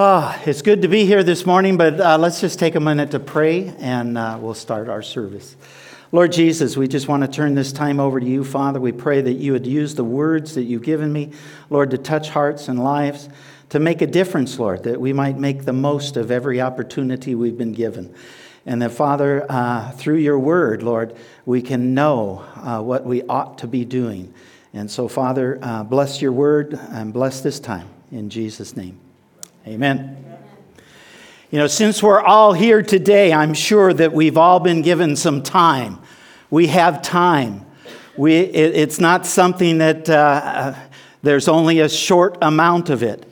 Ah, it's good to be here this morning, but uh, let's just take a minute to pray and uh, we'll start our service. Lord Jesus, we just want to turn this time over to you, Father. We pray that you would use the words that you've given me, Lord, to touch hearts and lives, to make a difference, Lord, that we might make the most of every opportunity we've been given. And that, Father, uh, through your word, Lord, we can know uh, what we ought to be doing. And so, Father, uh, bless your word and bless this time. In Jesus' name, amen. You know, since we're all here today, I'm sure that we've all been given some time. We have time. We, it, it's not something that uh, there's only a short amount of it.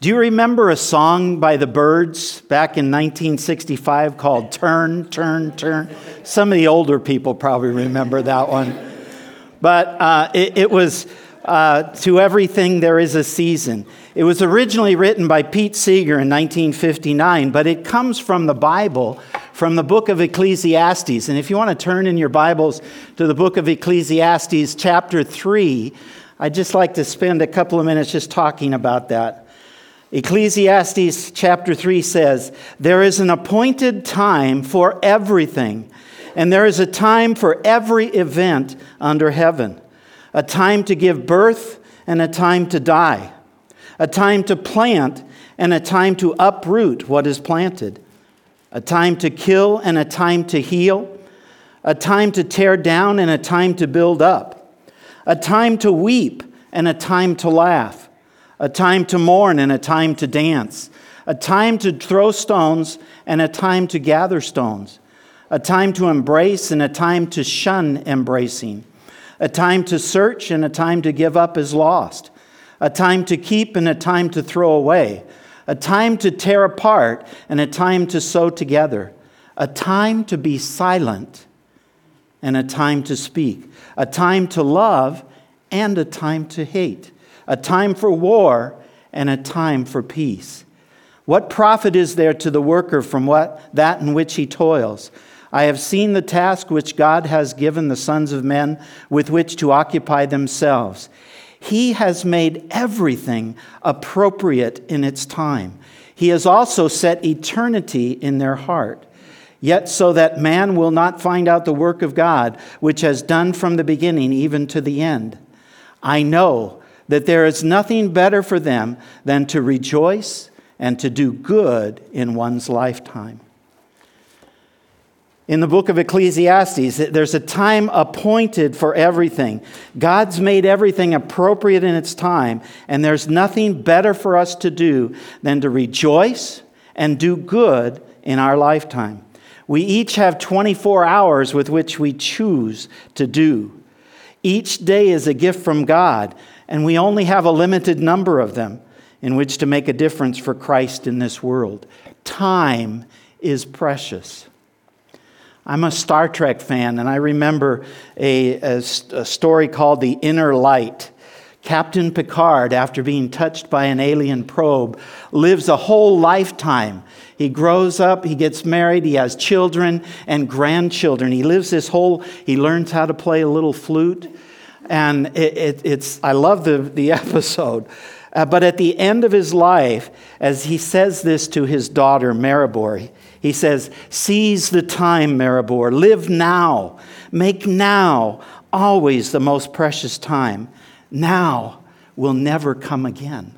Do you remember a song by the Byrds back in 1965 called Turn, Turn, Turn? Some of the older people probably remember that one. But uh, it, it, was uh, To Everything There Is a Season. It was originally written by Pete Seeger in 1959, but it comes from the Bible, from the book of Ecclesiastes. And if you want to turn in your Bibles to the book of Ecclesiastes, chapter 3, I'd just like to spend a couple of minutes just talking about that. Ecclesiastes chapter 3 says, There is an appointed time for everything, and there is a time for every event under heaven a time to give birth and a time to die, a time to plant and a time to uproot what is planted, a time to kill and a time to heal, a time to tear down and a time to build up, a time to weep and a time to laugh a time to mourn and a time to dance, a time to throw stones and a time to gather stones, a time to embrace and a time to shun embracing, a time to search and a time to give up as lost, a time to keep and a time to throw away, a time to tear apart and a time to sew together, a time to be silent and a time to speak, a time to love and a time to hate a time for war and a time for peace. What profit is there to the worker from what, that in which he toils? I have seen the task which God has given the sons of men with which to occupy themselves. He has made everything appropriate in its time. He has also set eternity in their heart. Yet, so that man will not find out the work of God, which has done from the beginning even to the end. I know that there is nothing better for them than to rejoice and to do good in one's lifetime. In the book of Ecclesiastes, there's a time appointed for everything. God's made everything appropriate in its time, and there's nothing better for us to do than to rejoice and do good in our lifetime. We each have 24 hours with which we choose to do. Each day is a gift from God, and we only have a limited number of them in which to make a difference for Christ in this world. Time is precious. I'm a Star Trek fan, and I remember a, a, a, story called The Inner Light. Captain Picard, after being touched by an alien probe, lives a whole lifetime. He grows up, he gets married, he has children and grandchildren. He lives this whole, he learns how to play a little flute. And it, it, it's, I love the, the episode. Uh, but at the end of his life, as he says this to his daughter, Meribor, he says, Seize the time, Meribor. Live now. Make now always the most precious time. Now will never come again.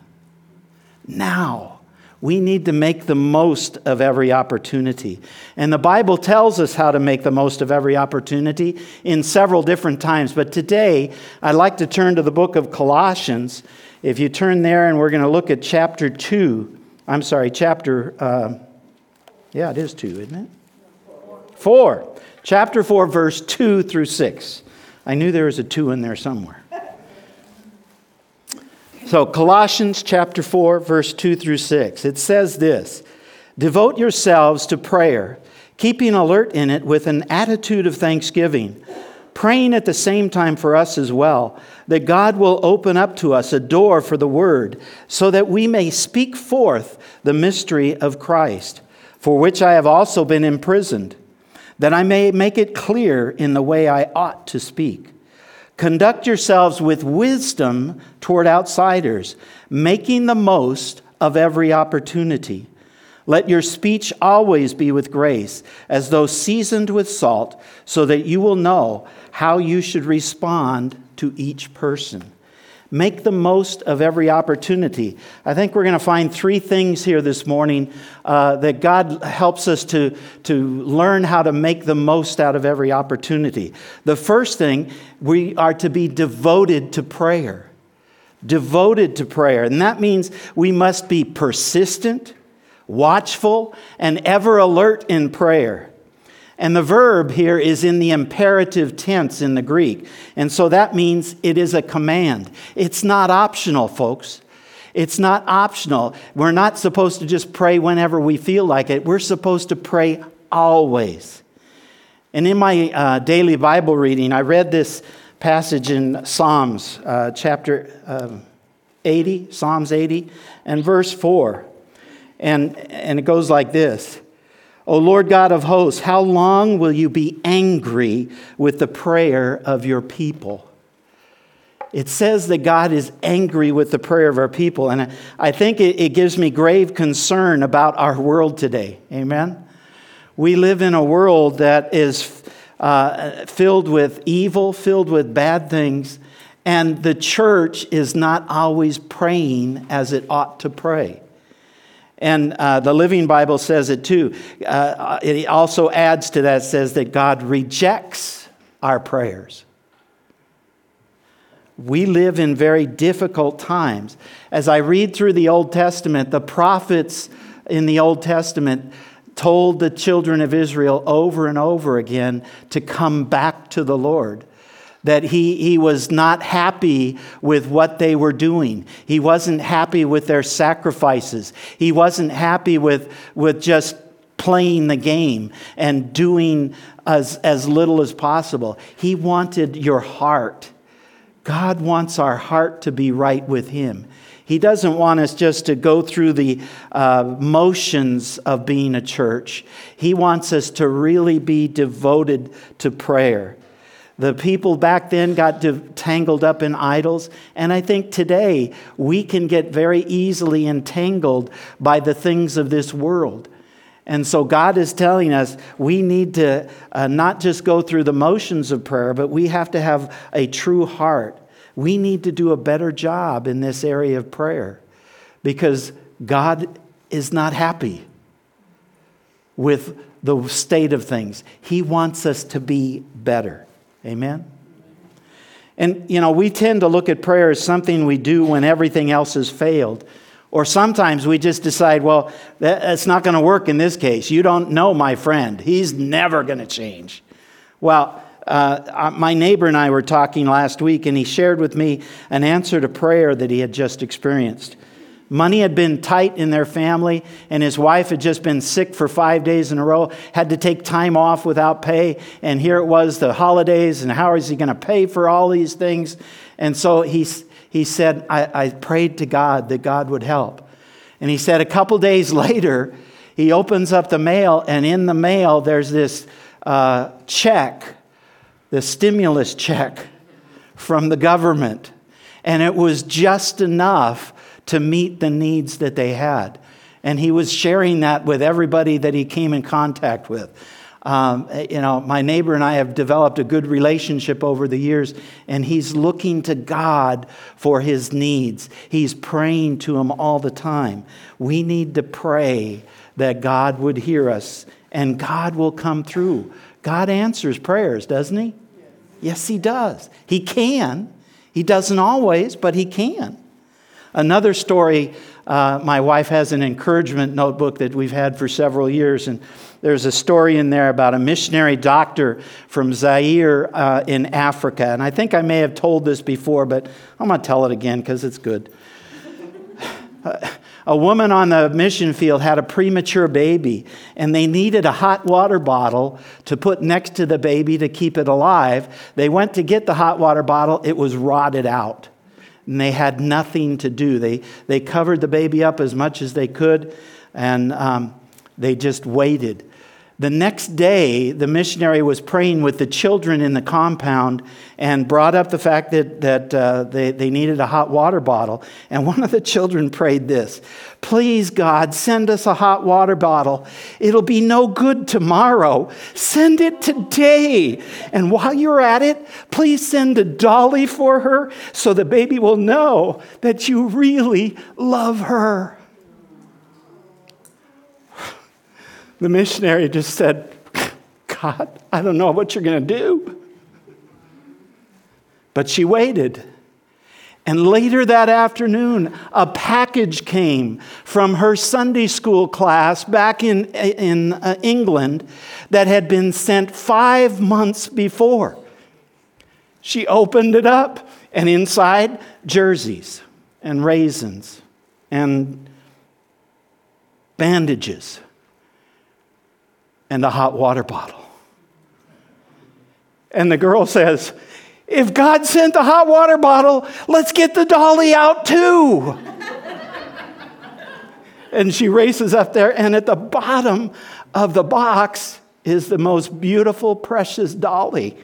Now. We need to make the most of every opportunity. And the Bible tells us how to make the most of every opportunity in several different times. But today, I'd like to turn to the book of Colossians. If you turn there, and we're going to look at chapter 2. I'm sorry, chapter, uh, yeah, it is 2, isn't it? 4. Chapter 4, verse 2 through 6. I knew there was a 2 in there somewhere. So, Colossians chapter 4, verse 2 through 6, it says this Devote yourselves to prayer, keeping alert in it with an attitude of thanksgiving, praying at the same time for us as well, that God will open up to us a door for the word, so that we may speak forth the mystery of Christ, for which I have also been imprisoned, that I may make it clear in the way I ought to speak. Conduct yourselves with wisdom toward outsiders, making the most of every opportunity. Let your speech always be with grace, as though seasoned with salt, so that you will know how you should respond to each person. Make the most of every opportunity. I think we're going to find three things here this morning uh, that God helps us to, to learn how to make the most out of every opportunity. The first thing, we are to be devoted to prayer. Devoted to prayer. And that means we must be persistent, watchful, and ever alert in prayer. And the verb here is in the imperative tense in the Greek. And so that means it is a command. It's not optional, folks. It's not optional. We're not supposed to just pray whenever we feel like it. We're supposed to pray always. And in my uh, daily Bible reading, I read this passage in Psalms, uh, chapter um, 80, Psalms 80, and verse 4. And, and it goes like this O Lord God of hosts, how long will you be angry with the prayer of your people? It says that God is angry with the prayer of our people. And I think it, gives me grave concern about our world today. Amen? We live in a world that is uh, filled with evil, filled with bad things, and the church is not always praying as it ought to pray. And uh, the Living Bible says it too. Uh, it also adds to that, says that God rejects our prayers. We live in very difficult times. As I read through the Old Testament, the prophets in the Old Testament told the children of Israel over and over again to come back to the Lord that he, he was not happy with what they were doing. He wasn't happy with their sacrifices. He wasn't happy with, with just playing the game and doing as, as little as possible. He wanted your heart. God wants our heart to be right with Him. He doesn't want us just to go through the uh, motions of being a church. He wants us to really be devoted to prayer. The people back then got tangled up in idols. And I think today we can get very easily entangled by the things of this world. And so God is telling us we need to uh, not just go through the motions of prayer, but we have to have a true heart. We need to do a better job in this area of prayer because God is not happy with the state of things. He wants us to be better. Amen? And, you know, we tend to look at prayer as something we do when everything else has failed. Or sometimes we just decide, well, that's not going to work in this case. You don't know my friend. He's never going to change. Well, uh, uh, my neighbor and I were talking last week, and he shared with me an answer to prayer that he had just experienced. Money had been tight in their family, and his wife had just been sick for five days in a row, had to take time off without pay. And here it was, the holidays, and how is he going to pay for all these things? And so he, he said, I, I prayed to God that God would help. And he said, a couple days later, he opens up the mail, and in the mail, there's this uh, check, the stimulus check from the government. And it was just enough to meet the needs that they had. And he was sharing that with everybody that he came in contact with. Um, you know, my neighbor and I have developed a good relationship over the years, and he's looking to God for his needs. He's praying to him all the time. We need to pray that God would hear us, and God will come through. God answers prayers, doesn't he? Yes, he does. He can. He doesn't always, but he can. Another story, uh, my wife has an encouragement notebook that we've had for several years, and there's a story in there about a missionary doctor from Zaire uh, in Africa. And I think I may have told this before, but I'm going to tell it again because it's good. a woman on the mission field had a premature baby, and they needed a hot water bottle to put next to the baby to keep it alive. They went to get the hot water bottle, it was rotted out and they had nothing to do. They, they covered the baby up as much as they could, and um, they just waited. The next day, the missionary was praying with the children in the compound and brought up the fact that, that uh, they, they needed a hot water bottle. And one of the children prayed this Please, God, send us a hot water bottle. It'll be no good tomorrow. Send it today. And while you're at it, please send a dolly for her so the baby will know that you really love her. The missionary just said, God, I don't know what you're going to do. But she waited. And later that afternoon, a package came from her Sunday school class back in, in uh, England that had been sent five months before. She opened it up, and inside, jerseys and raisins and bandages and a hot water bottle. And the girl says, If God sent the hot water bottle, let's get the dolly out too. and she races up there, and at the bottom of the box is the most beautiful, precious dolly.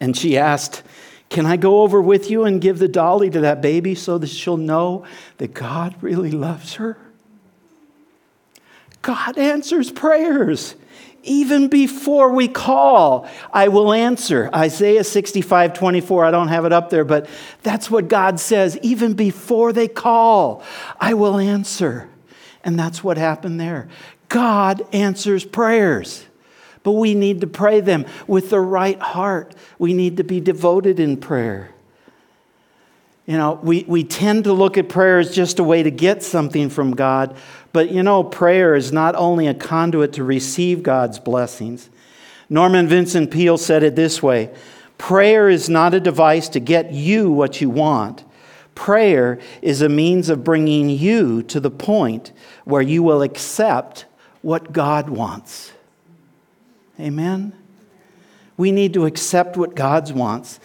And she asked, Can I go over with you and give the dolly to that baby so that she'll know that God really loves her? God answers prayers. Even before we call, I will answer. Isaiah 65 24, I don't have it up there, but that's what God says. Even before they call, I will answer. And that's what happened there. God answers prayers, but we need to pray them with the right heart. We need to be devoted in prayer. You know, we, we tend to look at prayer as just a way to get something from God, but you know, prayer is not only a conduit to receive God's blessings. Norman Vincent Peale said it this way Prayer is not a device to get you what you want. Prayer is a means of bringing you to the point where you will accept what God wants. Amen? We need to accept what God wants.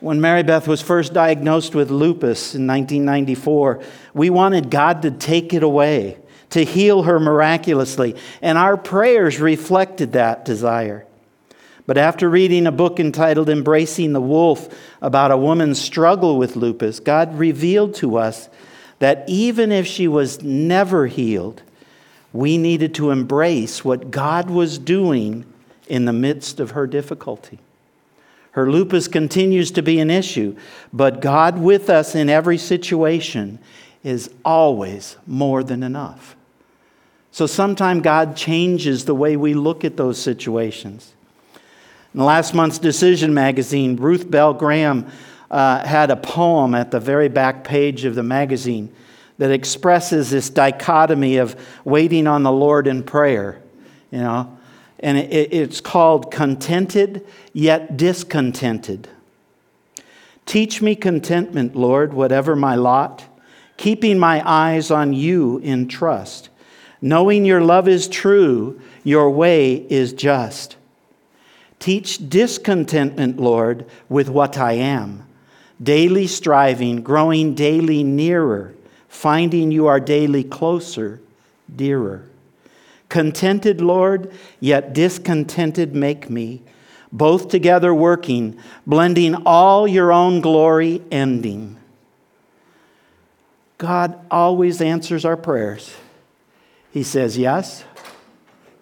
When Mary Beth was first diagnosed with lupus in 1994, we wanted God to take it away, to heal her miraculously, and our prayers reflected that desire. But after reading a book entitled Embracing the Wolf about a woman's struggle with lupus, God revealed to us that even if she was never healed, we needed to embrace what God was doing in the midst of her difficulty. Her lupus continues to be an issue, but God with us in every situation is always more than enough. So sometimes God changes the way we look at those situations. In last month's Decision magazine, Ruth Bell Graham uh, had a poem at the very back page of the magazine that expresses this dichotomy of waiting on the Lord in prayer. You know, and it, it's called Contented Yet Discontented. Teach me contentment, Lord, whatever my lot, keeping my eyes on you in trust, knowing your love is true, your way is just. Teach discontentment, Lord, with what I am, daily striving, growing daily nearer, finding you are daily closer, dearer. Contented, Lord, yet discontented make me, both together working, blending all your own glory, ending. God always answers our prayers. He says yes,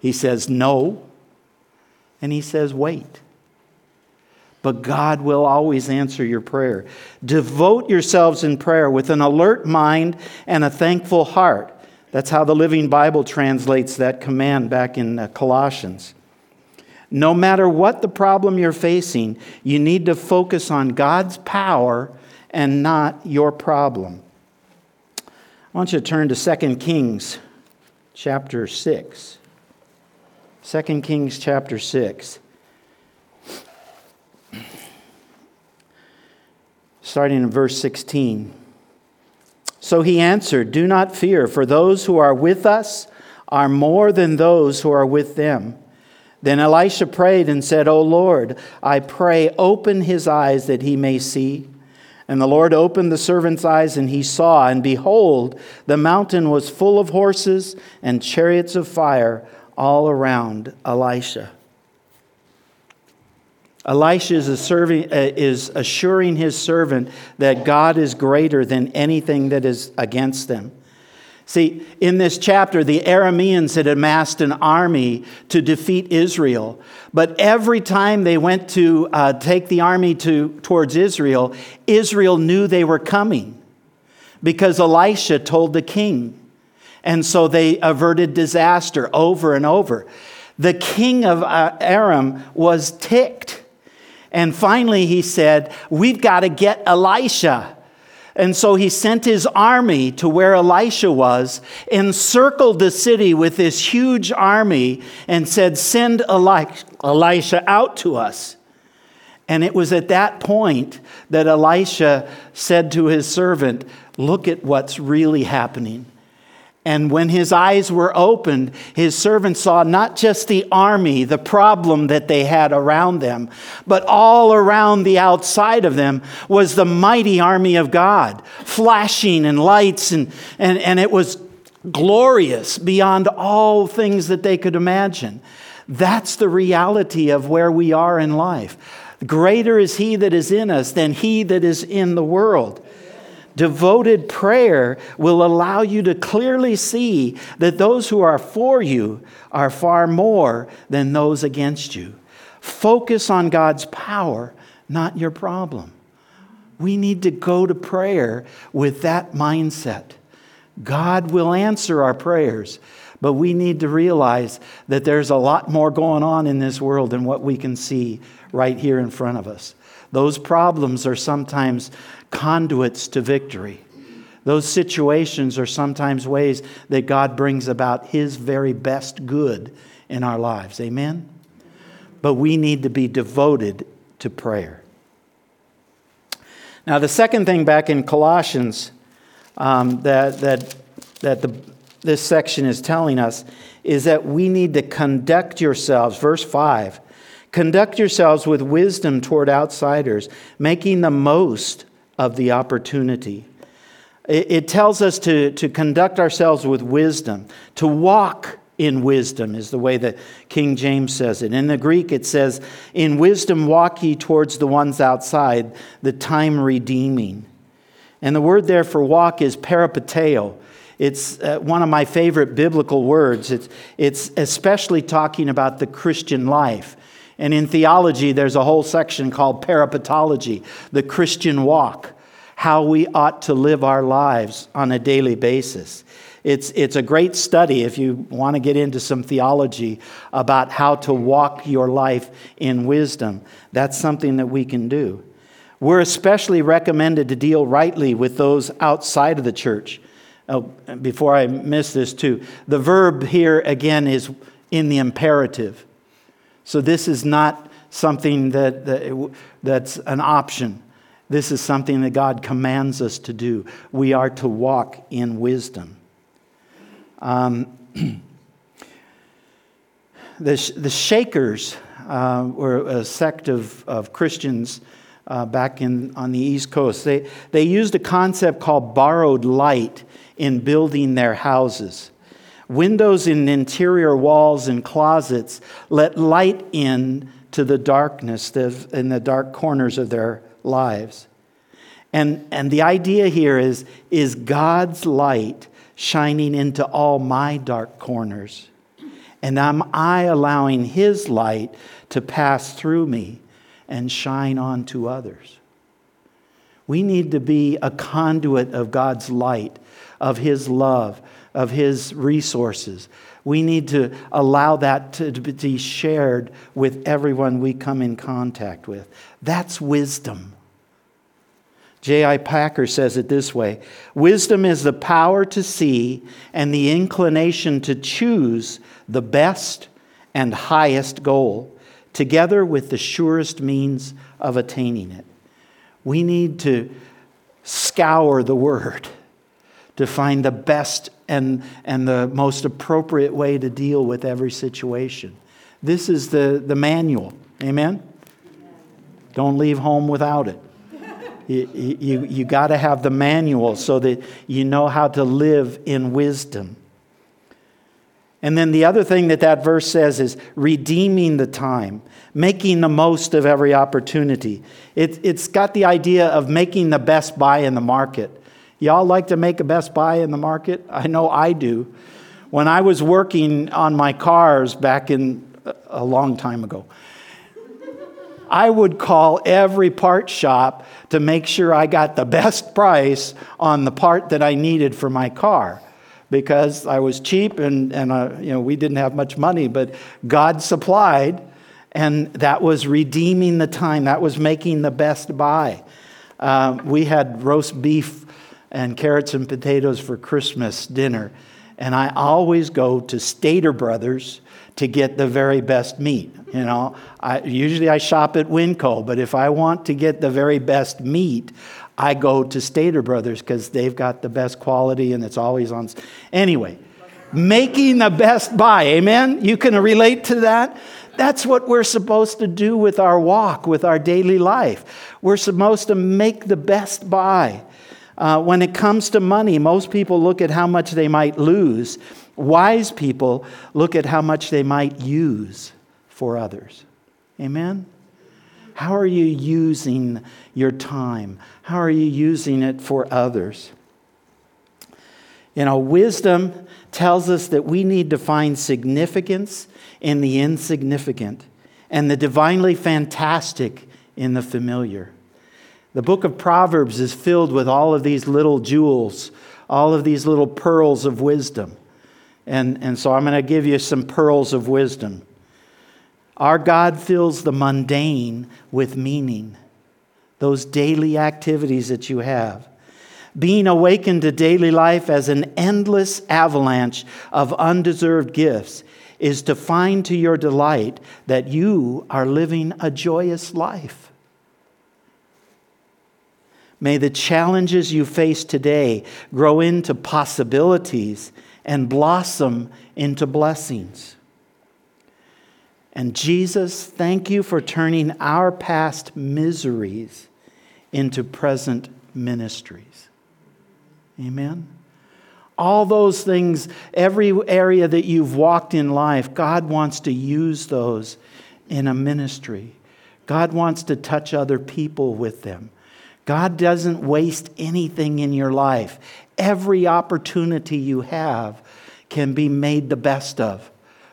He says no, and He says wait. But God will always answer your prayer. Devote yourselves in prayer with an alert mind and a thankful heart that's how the Living Bible translates that command back in uh, Colossians. No matter what the problem you're facing, you need to focus on God's power and not your problem. I want you to turn to 2 Kings chapter 6. 2 Kings chapter 6. Starting in verse 16. So he answered, Do not fear, for those who are with us are more than those who are with them. Then Elisha prayed and said, O Lord, I pray, open his eyes that he may see. And the Lord opened the servant's eyes, and he saw, and behold, the mountain was full of horses and chariots of fire all around Elisha. Elisha is, serving, uh, is assuring his servant that God is greater than anything that is against them. See, in this chapter, the Arameans had amassed an army to defeat Israel. But every time they went to uh, take the army to, towards Israel, Israel knew they were coming because Elisha told the king. And so they averted disaster over and over. The king of uh, Aram was ticked. And finally, he said, We've got to get Elisha. And so he sent his army to where Elisha was, encircled the city with this huge army, and said, Send Elisha out to us. And it was at that point that Elisha said to his servant, Look at what's really happening. And when his eyes were opened, his servant saw not just the army, the problem that they had around them, but all around the outside of them was the mighty army of God, flashing and lights, and, and, and it was glorious beyond all things that they could imagine. That's the reality of where we are in life. Greater is he that is in us than he that is in the world. Devoted prayer will allow you to clearly see that those who are for you are far more than those against you. Focus on God's power, not your problem. We need to go to prayer with that mindset. God will answer our prayers, but we need to realize that there's a lot more going on in this world than what we can see right here in front of us. Those problems are sometimes conduits to victory. Those situations are sometimes ways that God brings about His very best good in our lives. Amen? But we need to be devoted to prayer. Now, the second thing back in Colossians um, that, that, that the, this section is telling us is that we need to conduct yourselves, verse 5, conduct yourselves with wisdom toward outsiders, making the most of the opportunity. It, it tells us to, to conduct ourselves with wisdom, to walk in wisdom, is the way that King James says it. In the Greek, it says, In wisdom walk ye towards the ones outside, the time redeeming. And the word there for walk is peripateo. It's uh, one of my favorite biblical words. It's, it's especially talking about the Christian life. And in theology, there's a whole section called peripatology, the Christian walk, how we ought to live our lives on a daily basis. It's, it's a great study if you want to get into some theology about how to walk your life in wisdom. That's something that we can do. We're especially recommended to deal rightly with those outside of the church. Oh, before I miss this, too, the verb here again is in the imperative. So this is not something that, that, that's an option. This is something that God commands us to do. We are to walk in wisdom. Um, the, the Shakers uh, were a sect of, of Christians uh, back in, on the East Coast. They, they used a concept called borrowed light in building their houses. Windows in interior walls and closets let light in to the darkness in the dark corners of their lives. And, and the idea here is, is God's light shining into all my dark corners? And am I allowing His light to pass through me and shine on to others? We need to be a conduit of God's light, of His love, of His resources. We need to allow that to be shared with everyone we come in contact with. That's wisdom. J.I. Packer says it this way Wisdom is the power to see and the inclination to choose the best and highest goal, together with the surest means of attaining it. We need to scour the Word to find the best and, and the most appropriate way to deal with every situation. This is the, the manual. Amen? Don't leave home without it. You, you, you got to have the manual so that you know how to live in wisdom. And then the other thing that that verse says is redeeming the time, making the most of every opportunity. It, it's got the idea of making the best buy in the market. Y'all like to make a best buy in the market? I know I do. When I was working on my cars back in a long time ago, I would call every part shop to make sure I got the best price on the part that I needed for my car because I was cheap and, and uh, you know, we didn't have much money, but God supplied, and that was redeeming the time. That was making the best buy. Uh, we had roast beef and carrots and potatoes for Christmas dinner, and I always go to Stater Brothers to get the very best meat. You know, I, usually I shop at Winco, but if I want to get the very best meat, I go to Stater Brothers because they've got the best quality and it's always on. Anyway, making the best buy. Amen? You can relate to that? That's what we're supposed to do with our walk, with our daily life. We're supposed to make the best buy. Uh, when it comes to money, most people look at how much they might lose. Wise people look at how much they might use for others. Amen? How are you using your time? How are you using it for others? You know, wisdom tells us that we need to find significance in the insignificant and the divinely fantastic in the familiar. The book of Proverbs is filled with all of these little jewels, all of these little pearls of wisdom. And, and so I'm going to give you some pearls of wisdom. Our God fills the mundane with meaning, those daily activities that you have. Being awakened to daily life as an endless avalanche of undeserved gifts is to find to your delight that you are living a joyous life. May the challenges you face today grow into possibilities and blossom into blessings. And Jesus, thank you for turning our past miseries into present ministries. Amen. All those things, every area that you've walked in life, God wants to use those in a ministry. God wants to touch other people with them. God doesn't waste anything in your life. Every opportunity you have can be made the best of.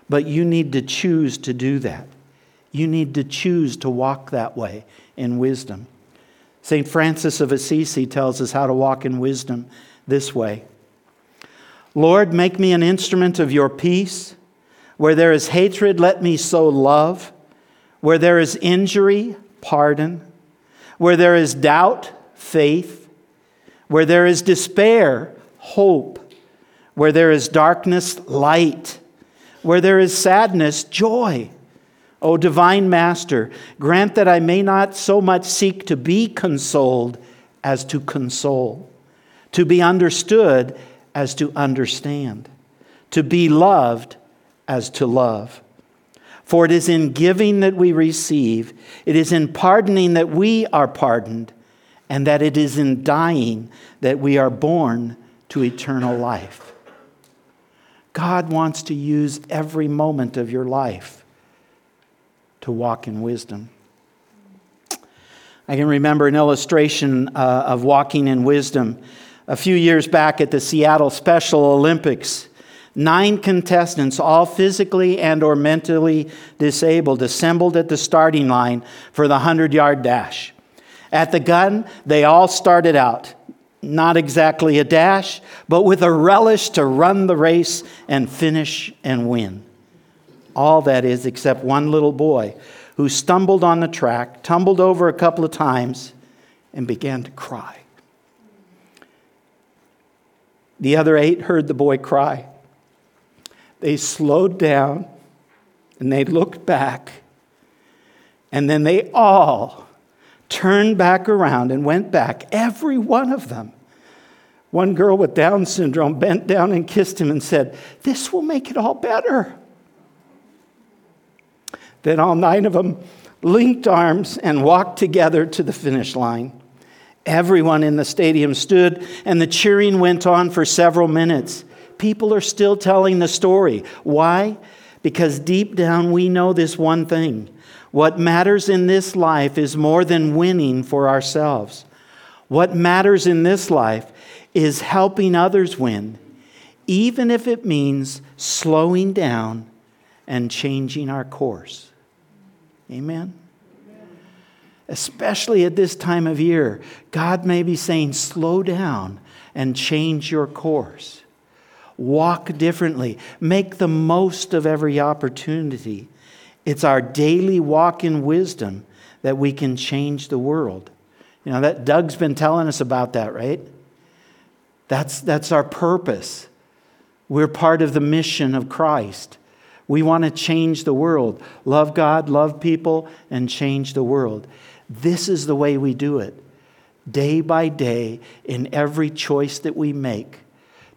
But you need to choose to do that. You need to choose to walk that way in wisdom. St. Francis of Assisi tells us how to walk in wisdom this way Lord, make me an instrument of your peace. Where there is hatred, let me sow love. Where there is injury, pardon. Where there is doubt, faith. Where there is despair, hope. Where there is darkness, light. Where there is sadness, joy. O divine Master, grant that I may not so much seek to be consoled as to console, to be understood as to understand, to be loved as to love. For it is in giving that we receive, it is in pardoning that we are pardoned, and that it is in dying that we are born to eternal life. God wants to use every moment of your life to walk in wisdom. I can remember an illustration uh, of walking in wisdom a few years back at the Seattle Special Olympics. Nine contestants, all physically and or mentally disabled, assembled at the starting line for the 100-yard dash. At the gun, they all started out not exactly a dash, but with a relish to run the race and finish and win. All that is, except one little boy who stumbled on the track, tumbled over a couple of times, and began to cry. The other eight heard the boy cry. They slowed down and they looked back, and then they all turned back around and went back, every one of them. One girl with Down syndrome bent down and kissed him and said, This will make it all better. Then all nine of them linked arms and walked together to the finish line. Everyone in the stadium stood, and the cheering went on for several minutes. People are still telling the story. Why? Because deep down we know this one thing what matters in this life is more than winning for ourselves. What matters in this life is helping others win, even if it means slowing down and changing our course. Amen? Especially at this time of year, God may be saying, slow down and change your course. Walk differently. Make the most of every opportunity. It's our daily walk in wisdom that we can change the world. You know, that Doug's been telling us about that, right? That's, that's our purpose. We're part of the mission of Christ. We want to change the world. Love God, love people, and change the world. This is the way we do it. Day by day, in every choice that we make,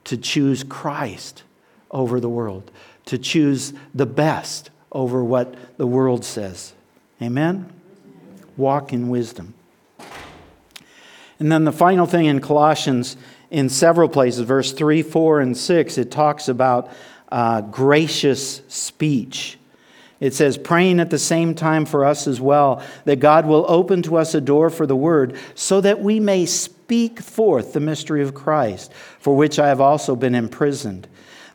to choose Christ over the world, to choose the best over what the world says. Amen? Walk in wisdom. And then the final thing in Colossians, in several places, verse 3, 4, and 6, it talks about uh, gracious speech. It says, praying at the same time for us as well, that God will open to us a door for the word, so that we may speak forth the mystery of Christ, for which I have also been imprisoned,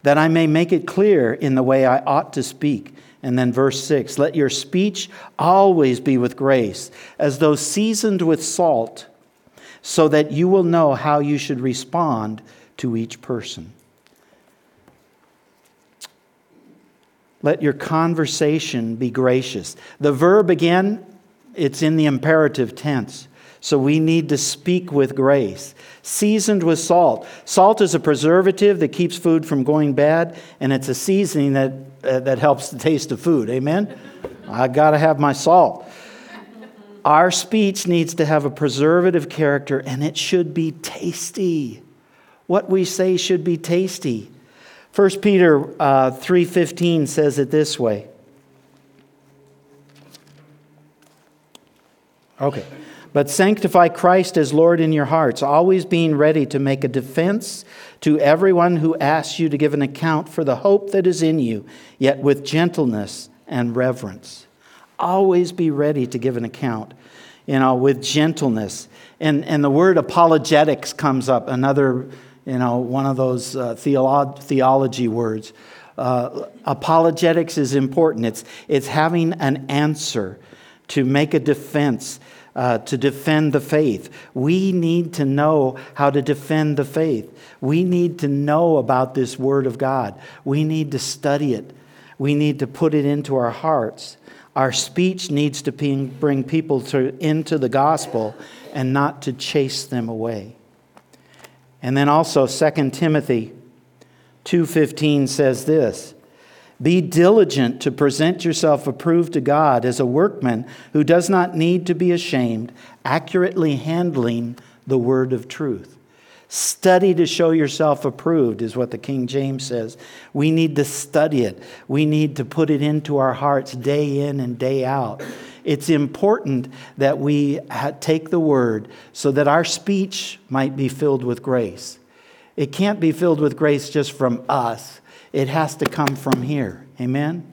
that I may make it clear in the way I ought to speak. And then verse 6 Let your speech always be with grace, as though seasoned with salt, so that you will know how you should respond to each person. Let your conversation be gracious. The verb again, it's in the imperative tense. So we need to speak with grace. Seasoned with salt. Salt is a preservative that keeps food from going bad, and it's a seasoning that, uh, that helps the taste of food. Amen? I got to have my salt. Our speech needs to have a preservative character, and it should be tasty. What we say should be tasty. 1 Peter uh, 3.15 says it this way. Okay. But sanctify Christ as Lord in your hearts, always being ready to make a defense to everyone who asks you to give an account for the hope that is in you, yet with gentleness and reverence. Always be ready to give an account, you know, with gentleness. And, and the word apologetics comes up, another, you know, one of those uh, theolo- theology words. Uh, apologetics is important. It's, it's having an answer to make a defense uh, to defend the faith. We need to know how to defend the faith. We need to know about this Word of God. We need to study it. We need to put it into our hearts. Our speech needs to bring people to, into the gospel and not to chase them away. And then also 2 Timothy 2:15 says this, be diligent to present yourself approved to God as a workman who does not need to be ashamed, accurately handling the word of truth. Study to show yourself approved, is what the King James says. We need to study it. We need to put it into our hearts day in and day out. It's important that we take the word so that our speech might be filled with grace. It can't be filled with grace just from us, it has to come from here. Amen?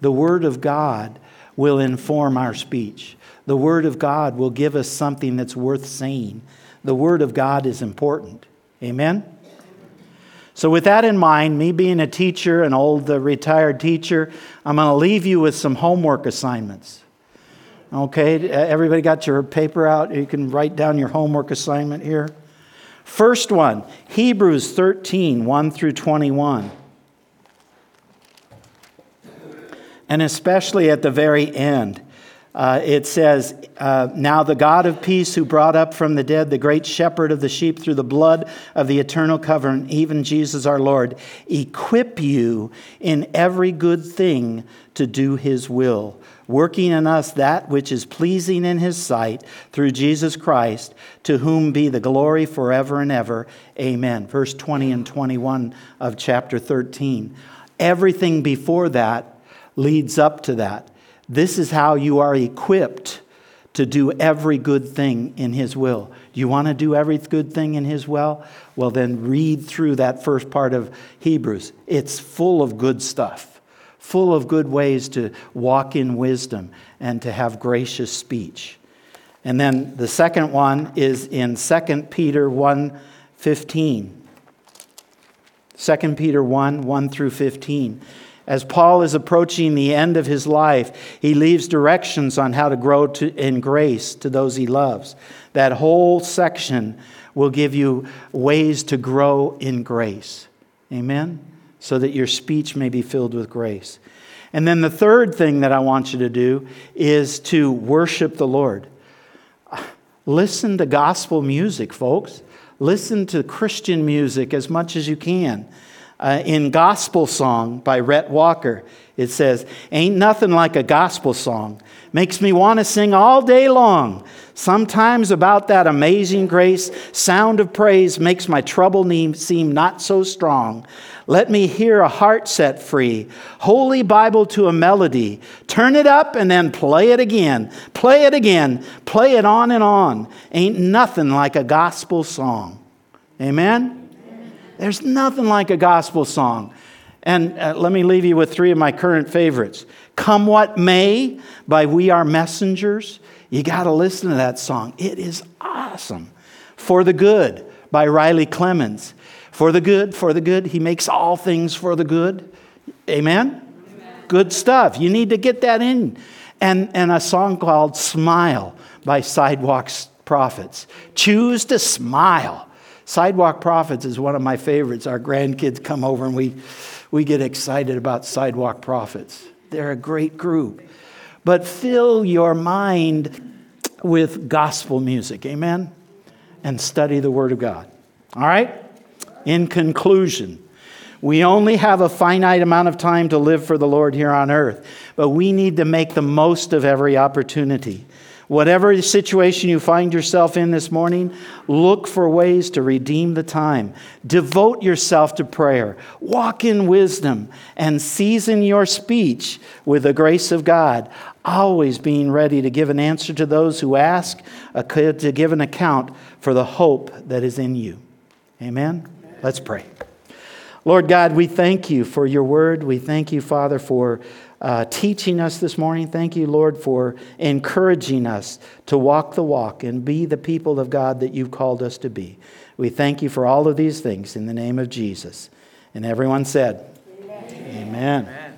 The Word of God will inform our speech. The Word of God will give us something that's worth saying. The Word of God is important. Amen? So, with that in mind, me being a teacher, an old uh, retired teacher, I'm going to leave you with some homework assignments. Okay, everybody got your paper out? You can write down your homework assignment here. First one Hebrews 13, 1 through 21. And especially at the very end, uh, it says, uh, Now the God of peace, who brought up from the dead the great shepherd of the sheep through the blood of the eternal covenant, even Jesus our Lord, equip you in every good thing to do his will, working in us that which is pleasing in his sight through Jesus Christ, to whom be the glory forever and ever. Amen. Verse 20 and 21 of chapter 13. Everything before that leads up to that. This is how you are equipped to do every good thing in His will. You want to do every good thing in His will? Well, then read through that first part of Hebrews. It's full of good stuff, full of good ways to walk in wisdom and to have gracious speech. And then the second one is in 2 Peter 1 15. 2 Peter 1 1 through 15. As Paul is approaching the end of his life, he leaves directions on how to grow to, in grace to those he loves. That whole section will give you ways to grow in grace. Amen? So that your speech may be filled with grace. And then the third thing that I want you to do is to worship the Lord. Listen to gospel music, folks. Listen to Christian music as much as you can. Uh, in Gospel Song by Rhett Walker, it says, Ain't nothing like a gospel song. Makes me want to sing all day long. Sometimes about that amazing grace, sound of praise makes my trouble seem not so strong. Let me hear a heart set free. Holy Bible to a melody. Turn it up and then play it again. Play it again. Play it on and on. Ain't nothing like a gospel song. Amen? There's nothing like a gospel song. And uh, let me leave you with three of my current favorites Come What May by We Are Messengers. You got to listen to that song. It is awesome. For the Good by Riley Clemmons. For the good, for the good. He makes all things for the good. Amen? Amen? Good stuff. You need to get that in. And, and a song called Smile by Sidewalks Prophets. Choose to smile. Sidewalk Prophets is one of my favorites. Our grandkids come over and we, we get excited about Sidewalk Prophets. They're a great group. But fill your mind with gospel music. Amen? And study the Word of God. All right? In conclusion, we only have a finite amount of time to live for the Lord here on earth, but we need to make the most of every opportunity. Whatever situation you find yourself in this morning, look for ways to redeem the time. Devote yourself to prayer. Walk in wisdom and season your speech with the grace of God, always being ready to give an answer to those who ask, to give an account for the hope that is in you. Amen. Let's pray. Lord God, we thank you for your word. We thank you, Father, for uh, teaching us this morning. Thank you, Lord, for encouraging us to walk the walk and be the people of God that you've called us to be. We thank you for all of these things in the name of Jesus. And everyone said, Amen. Amen. Amen.